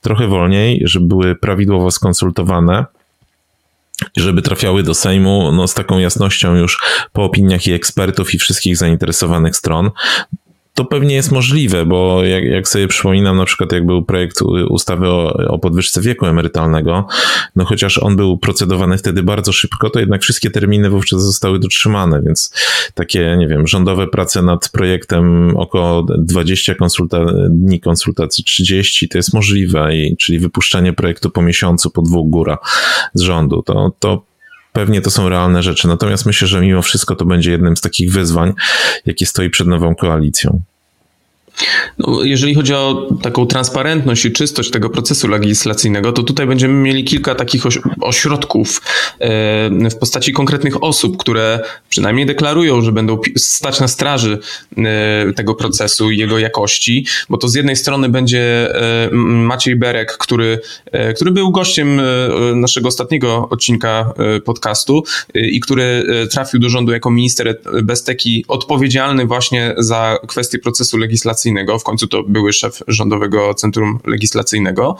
trochę wolniej, żeby były prawidłowo skonsultowane, żeby trafiały do Sejmu no, z taką jasnością już po opiniach i ekspertów i wszystkich zainteresowanych stron to pewnie jest możliwe, bo jak, jak sobie przypominam, na przykład jak był projekt ustawy o, o podwyżce wieku emerytalnego, no chociaż on był procedowany wtedy bardzo szybko, to jednak wszystkie terminy wówczas zostały dotrzymane, więc takie, nie wiem, rządowe prace nad projektem około 20 konsulta dni konsultacji, 30 to jest możliwe, i, czyli wypuszczenie projektu po miesiącu, po dwóch góra z rządu, to, to pewnie to są realne rzeczy. Natomiast myślę, że mimo wszystko to będzie jednym z takich wyzwań, jakie stoi przed nową koalicją. No, jeżeli chodzi o taką transparentność i czystość tego procesu legislacyjnego, to tutaj będziemy mieli kilka takich ośrodków e, w postaci konkretnych osób, które przynajmniej deklarują, że będą stać na straży e, tego procesu i jego jakości, bo to z jednej strony będzie e, Maciej Berek, który, który był gościem naszego ostatniego odcinka podcastu i który trafił do rządu jako minister Besteki odpowiedzialny właśnie za kwestie procesu legislacyjnego legislacyjnego, w końcu to były szef Rządowego Centrum Legislacyjnego.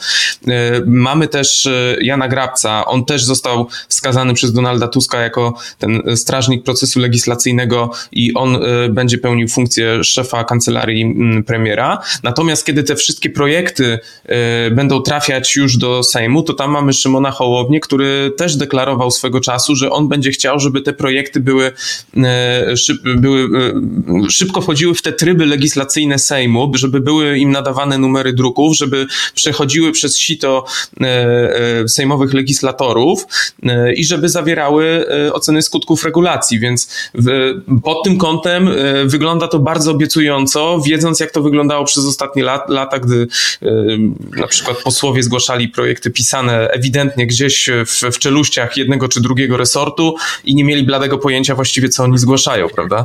E, mamy też e, Jana Grabca, on też został wskazany przez Donalda Tuska jako ten strażnik procesu legislacyjnego i on e, będzie pełnił funkcję szefa kancelarii premiera. Natomiast kiedy te wszystkie projekty będą trafiać już do Sejmu, to tam mamy Szymona Hołownię, który też deklarował swego czasu, że on będzie chciał, żeby te projekty były, były szybko wchodziły w te tryby legislacyjne Sejmu Sejmu, żeby były im nadawane numery druków, żeby przechodziły przez sito e, e, sejmowych legislatorów e, i żeby zawierały oceny skutków regulacji, więc pod tym kątem wygląda to bardzo obiecująco, wiedząc jak to wyglądało przez ostatnie lata, gdy na przykład posłowie zgłaszali projekty pisane ewidentnie gdzieś w, w czeluściach jednego czy drugiego resortu i nie mieli bladego pojęcia właściwie co oni zgłaszają, prawda?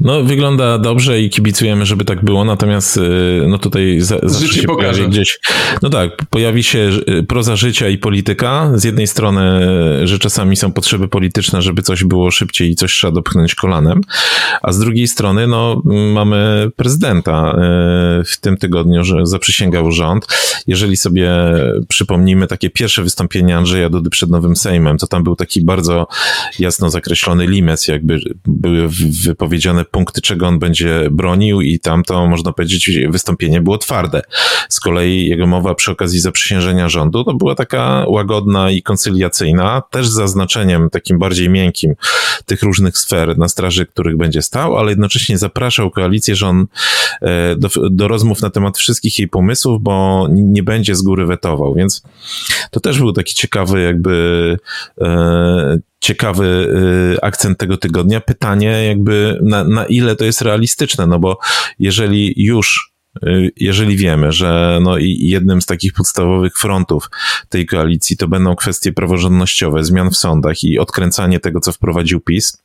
No, wygląda dobrze i kibicujemy, żeby tak było, natomiast y, no tutaj za, zawsze się pokaże. pojawi gdzieś, no tak, pojawi się y, proza życia i polityka. Z jednej strony, y, że czasami są potrzeby polityczne, żeby coś było szybciej i coś trzeba dopchnąć kolanem, a z drugiej strony, no, mamy prezydenta w tym tygodniu, że zaprzysięgał rząd. Jeżeli sobie przypomnimy takie pierwsze wystąpienie Andrzeja Dudy przed Nowym Sejmem, to tam był taki bardzo jasno zakreślony limes, jakby były wypowiedziane punkty, czego on będzie bronił i tam to, można powiedzieć, wystąpienie było twarde. Z kolei jego mowa przy okazji zaprzysiężenia rządu to była taka łagodna i koncyliacyjna, też z zaznaczeniem takim bardziej miękkim tych różnych sfer, na straży których będzie stał, ale jednocześnie zapraszał koalicję, że on e, do, do rozmów na temat wszystkich jej pomysłów, bo nie będzie z góry wetował, więc to też był taki ciekawy jakby e, ciekawy y, akcent tego tygodnia. Pytanie jakby na, na ile to jest realistyczne, no bo jeżeli już y, jeżeli wiemy, że no i jednym z takich podstawowych frontów tej koalicji to będą kwestie praworządnościowe, zmian w sądach i odkręcanie tego, co wprowadził PiS,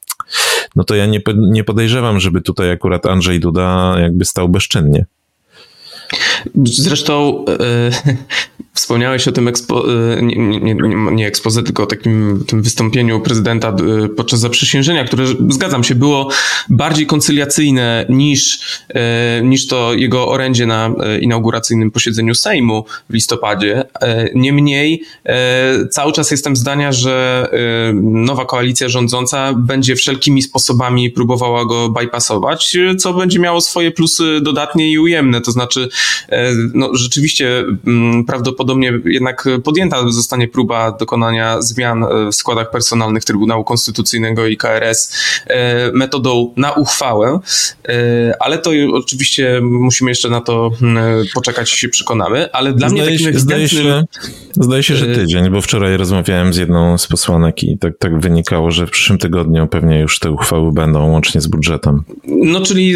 no to ja nie, nie podejrzewam, żeby tutaj akurat Andrzej Duda jakby stał bezczynnie. Zresztą e, Wspomniałeś o tym ekspo, y, nie, nie, nie ekspoze, tylko o takim tym wystąpieniu prezydenta y, podczas zaprzysiężenia, które zgadzam się, było bardziej koncyliacyjne niż, y, niż to jego orędzie na inauguracyjnym posiedzeniu Sejmu w listopadzie. Niemniej cały czas jestem zdania, że nowa koalicja rządząca będzie wszelkimi sposobami próbowała go bypassować, co będzie miało swoje plusy dodatnie i ujemne. To znaczy, no, rzeczywiście mm, prawdopodobnie prawdopodobnie jednak podjęta zostanie próba dokonania zmian w składach personalnych Trybunału Konstytucyjnego i KRS e, metodą na uchwałę, e, ale to oczywiście musimy jeszcze na to poczekać i się przekonamy, ale dla zdaje mnie takim się, zdaje się, zdaje się, że e, tydzień, bo wczoraj rozmawiałem z jedną z posłanek i tak, tak wynikało, że w przyszłym tygodniu pewnie już te uchwały będą łącznie z budżetem. No czyli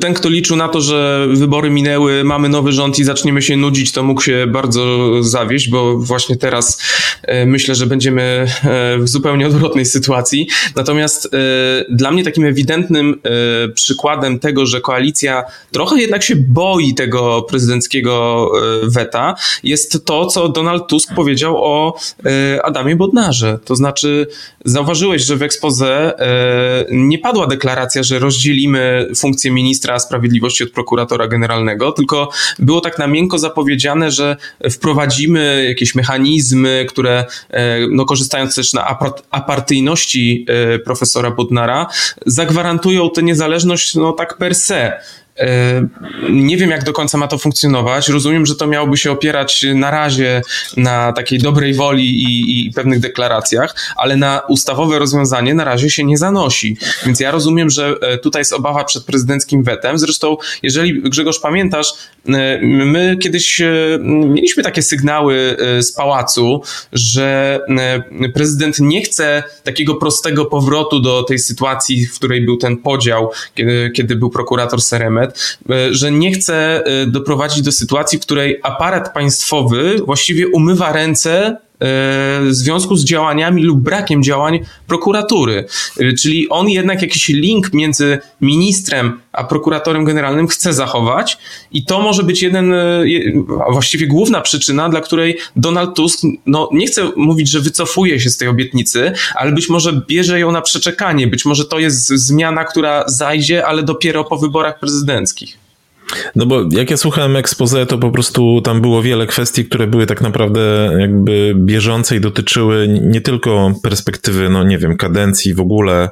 ten, kto liczył na to, że wybory minęły, mamy nowy rząd i zaczniemy się nudzić, to mógł się bardzo zawieść, bo właśnie teraz e, myślę, że będziemy e, w zupełnie odwrotnej sytuacji. Natomiast e, dla mnie takim ewidentnym przykładem tego, że koalicja trochę jednak się boi tego prezydenckiego weta, jest to, co Donald Tusk powiedział o Adamie Bodnarze. To znaczy, zauważyłeś, że w ekspoze nie padła deklaracja, że rozdzielimy funkcję ministra sprawiedliwości od prokuratora generalnego, tylko było tak na miękko zapowiedziane, że wprowadzimy jakieś mechanizmy, które, e, no, korzystając też na apartyjności e, profesora Bodnara, zagwarantują tę niezależność no, tak per se. E, nie wiem, jak do końca ma to funkcjonować. Rozumiem, że to miałoby się opierać na razie na takiej dobrej woli i, i, pewnych deklaracjach, ale na ustawowe rozwiązanie na razie się nie zanosi. Więc ja rozumiem, że e, tutaj jest obawa przed prezydenckim wetem. Zresztą, jeżeli Grzegorz pamiętasz, e, my kiedyś mieliśmy takie sygnały z pałacu, że prezydent nie chce takiego prostego powrotu do tej sytuacji, w której był ten podział, kiedy, kiedy był prokurator Seremet E, że nie chce e, doprowadzić do sytuacji, w której aparat państwowy właściwie umywa ręce w związku z działaniami lub brakiem działań prokuratury. Czyli on jednak jakiś link między ministrem a prokuratorem generalnym chce zachować i to może być jeden, właściwie główna przyczyna, dla której Donald Tusk, no nie chcę mówić, że wycofuje się z tej obietnicy, ale być może bierze ją na przeczekanie, być może to jest zmiana, która zajdzie, ale dopiero po wyborach prezydenckich. No bo jak ja słuchałem expose, to po prostu tam było wiele kwestii, które były tak naprawdę jakby bieżące i dotyczyły nie tylko perspektywy, no nie wiem, kadencji w ogóle,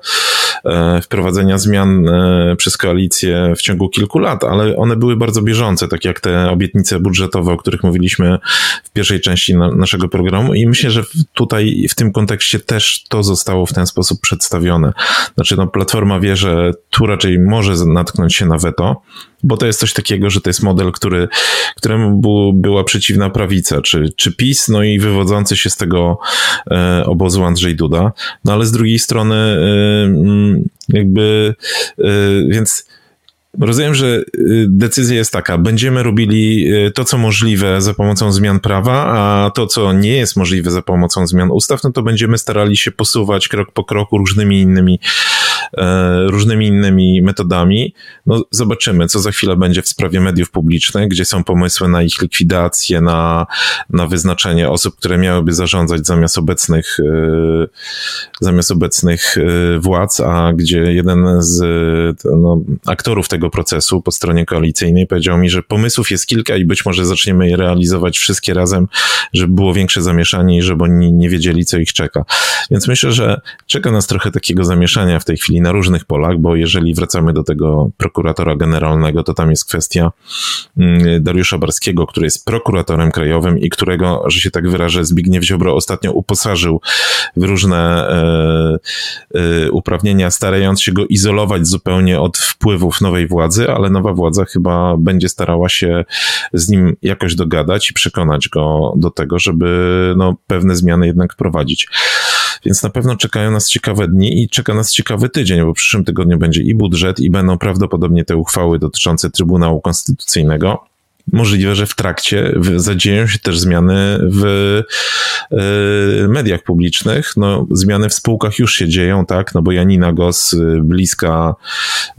e, wprowadzenia zmian e, przez koalicję w ciągu kilku lat, ale one były bardzo bieżące, tak jak te obietnice budżetowe, o których mówiliśmy w pierwszej części na, naszego programu i myślę, że tutaj w tym kontekście też to zostało w ten sposób przedstawione. Znaczy, no Platforma wie, że tu raczej może natknąć się na weto, bo to jest coś takiego, że to jest model, który, któremu był, była przeciwna prawica, czy, czy PiS, no i wywodzący się z tego e, obozu Andrzej Duda. No ale z drugiej strony, e, mm, jakby, e, więc Rozumiem, że y, decyzja jest taka, będziemy robili y, to, co możliwe za pomocą zmian prawa, a to, co nie jest możliwe za pomocą zmian ustaw, no to będziemy starali się posuwać krok po kroku różnymi innymi, e, różnymi innymi metodami. No zobaczymy, co za chwilę będzie w sprawie mediów publicznych, gdzie są pomysły na ich likwidację, na, na wyznaczenie osób, które miałyby zarządzać zamiast obecnych, e, zamiast obecnych e, władz, a gdzie jeden z no, aktorów tego procesu po stronie koalicyjnej powiedział mi, że pomysłów jest kilka i być może zaczniemy je realizować wszystkie razem, żeby było większe zamieszanie i żeby oni nie wiedzieli, co ich czeka. Więc myślę, że czeka nas trochę takiego zamieszania w tej chwili na różnych polach, bo jeżeli wracamy do tego prokuratora generalnego, to tam jest kwestia mm, Dariusza Barskiego, który jest prokuratorem krajowym i którego, że się tak wyrażę, Zbigniew Ziobro ostatnio uposażył w różne e, e, uprawnienia, starając się go izolować zupełnie od wpływów nowej władzy, ale nowa władza chyba będzie starała się z nim jakoś dogadać i przekonać go do tego, żeby no, pewne zmiany jednak wprowadzić. Więc na pewno czekają nas ciekawe dni i czeka nas ciekawy tydzień, bo w przyszłym tygodniu będzie i budżet, i będą prawdopodobnie te uchwały dotyczące Trybunału Konstytucyjnego. Możliwe, że w trakcie zadzieją się też zmiany w y, mediach publicznych. No, zmiany w spółkach już się dzieją, tak? No bo Janina Gos, y, bliska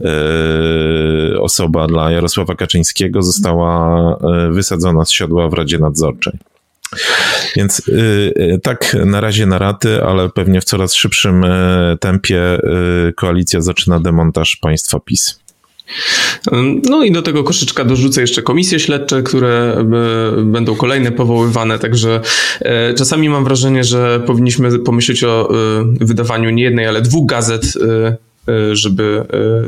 y, osoba dla Jarosława Kaczyńskiego, została wysadzona z siodła w Radzie Nadzorczej. Więc tak na razie na raty, ale pewnie w coraz szybszym tempie koalicja zaczyna demontaż państwa PiS. No i do tego koszyczka dorzucę jeszcze komisje śledcze, które e, będą kolejne powoływane, także czasami mam wrażenie, że powinniśmy pomyśleć o wydawaniu nie jednej, ale dwóch gazet Y, żeby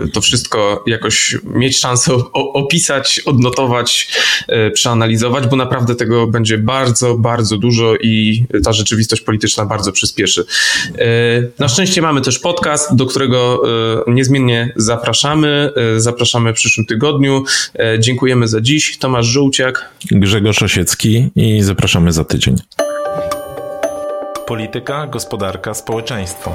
y, to wszystko jakoś mieć szansę opisać, odnotować, y, przeanalizować, bo naprawdę tego będzie bardzo, bardzo dużo i ta rzeczywistość polityczna bardzo przyspieszy. Na szczęście mamy też podcast, do którego niezmiennie zapraszamy. Zapraszamy w przyszłym tygodniu. Dziękujemy za dziś. Tomasz Żółciak. Grzegorz Osiecki i zapraszamy za tydzień. Polityka, gospodarka, społeczeństwo.